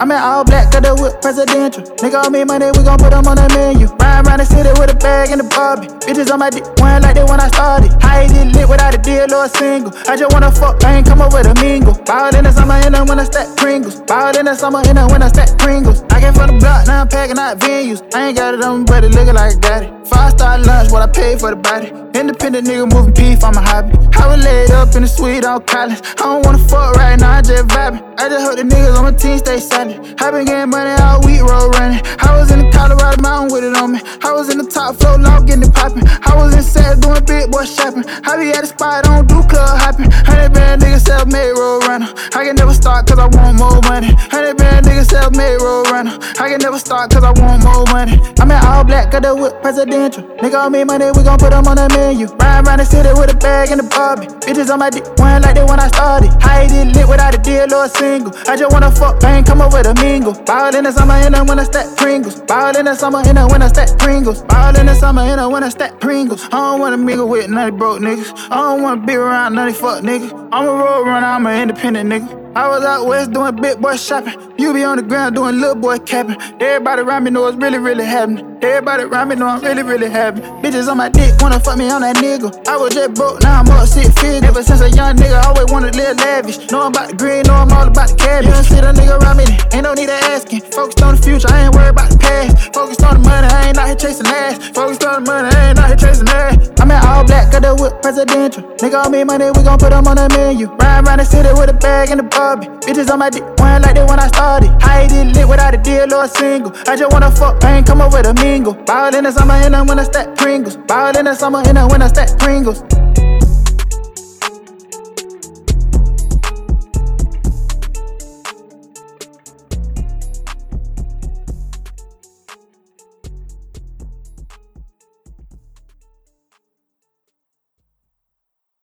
I'm in all black, got the whip presidential. Nigga, all me money, we gon' put them on the menu. Ride around the city with a bag and a Barbie. Bitches on my dick, one like they when I started. I ain't lit without a deal or a single. I just wanna fuck, I ain't come with a mingle. Ball in the summer, in the winter, stack Pringles. Ball in the summer, in the winter, stack Pringles. I came from the block, now I'm packing out venues. I ain't got it on, but it looking like I it. Five star lunch, what I paid for the body. Independent nigga moving beef on my hobby. I was laid up in the suite on college. I don't wanna fuck right now, I just vibing. I just hope the niggas on my team stay solid. I been getting money all week, road running. I was in the Colorado Mountain with it on me. I was in the top floor, log getting it popping. I was in Saks doing big boy shopping. I be at the spot, I don't do club hopping. Hundred band nigga self made road runner. I can never start cause I want more money. Hundred band nigga self made road runner. I can never start cause I want more money. I'm in all black, got the whip presidential. Nigga, all me money, we gon' put them on the menu. Ride around the city with a bag and a Barbie. Bitches on my dick, one like they when I started. I ain't lit without a deal or a single. I just wanna fuck, bang, come with a mingle. Ball in the summer, in the winter, stack Pringles. Ball in the summer, in the winter, stack Pringles. Ball in the summer, in the winter, stack Pringles. I don't wanna mingle with none of broke niggas. I don't wanna be around none of fuck niggas. I'm a road runner, I'm an independent nigga. I was out west doing big boy shopping. You be on the ground doing little boy capping. Everybody around me know it's really, really happening. Everybody around me know I'm really, really happy. Bitches on my dick wanna fuck me on that nigga. I was just broke, now I'm up six figures. Ever since a young nigga, always wanna live lavish. Know I'm about the green, know I'm all about the cabbage. You don't see the nigga around me, ain't no need of asking. Focused on the future, I ain't worried about the past. Focused on the money, I ain't out here chasing ass. Focused on the money, I ain't out here chasing ass. I'm in all black, got the presidential. Nigga, all me money, we gon' put them on the menu. Ride around the city with a bag and a Barbie. Bitches on my dick, one like they when I started. I did lit without a deal or a single. I just wanna fuck, I ain't come up with a mingle. Ball in the summer, in the winter, stack Pringles. Ball in the summer, in the winter, stack Pringles.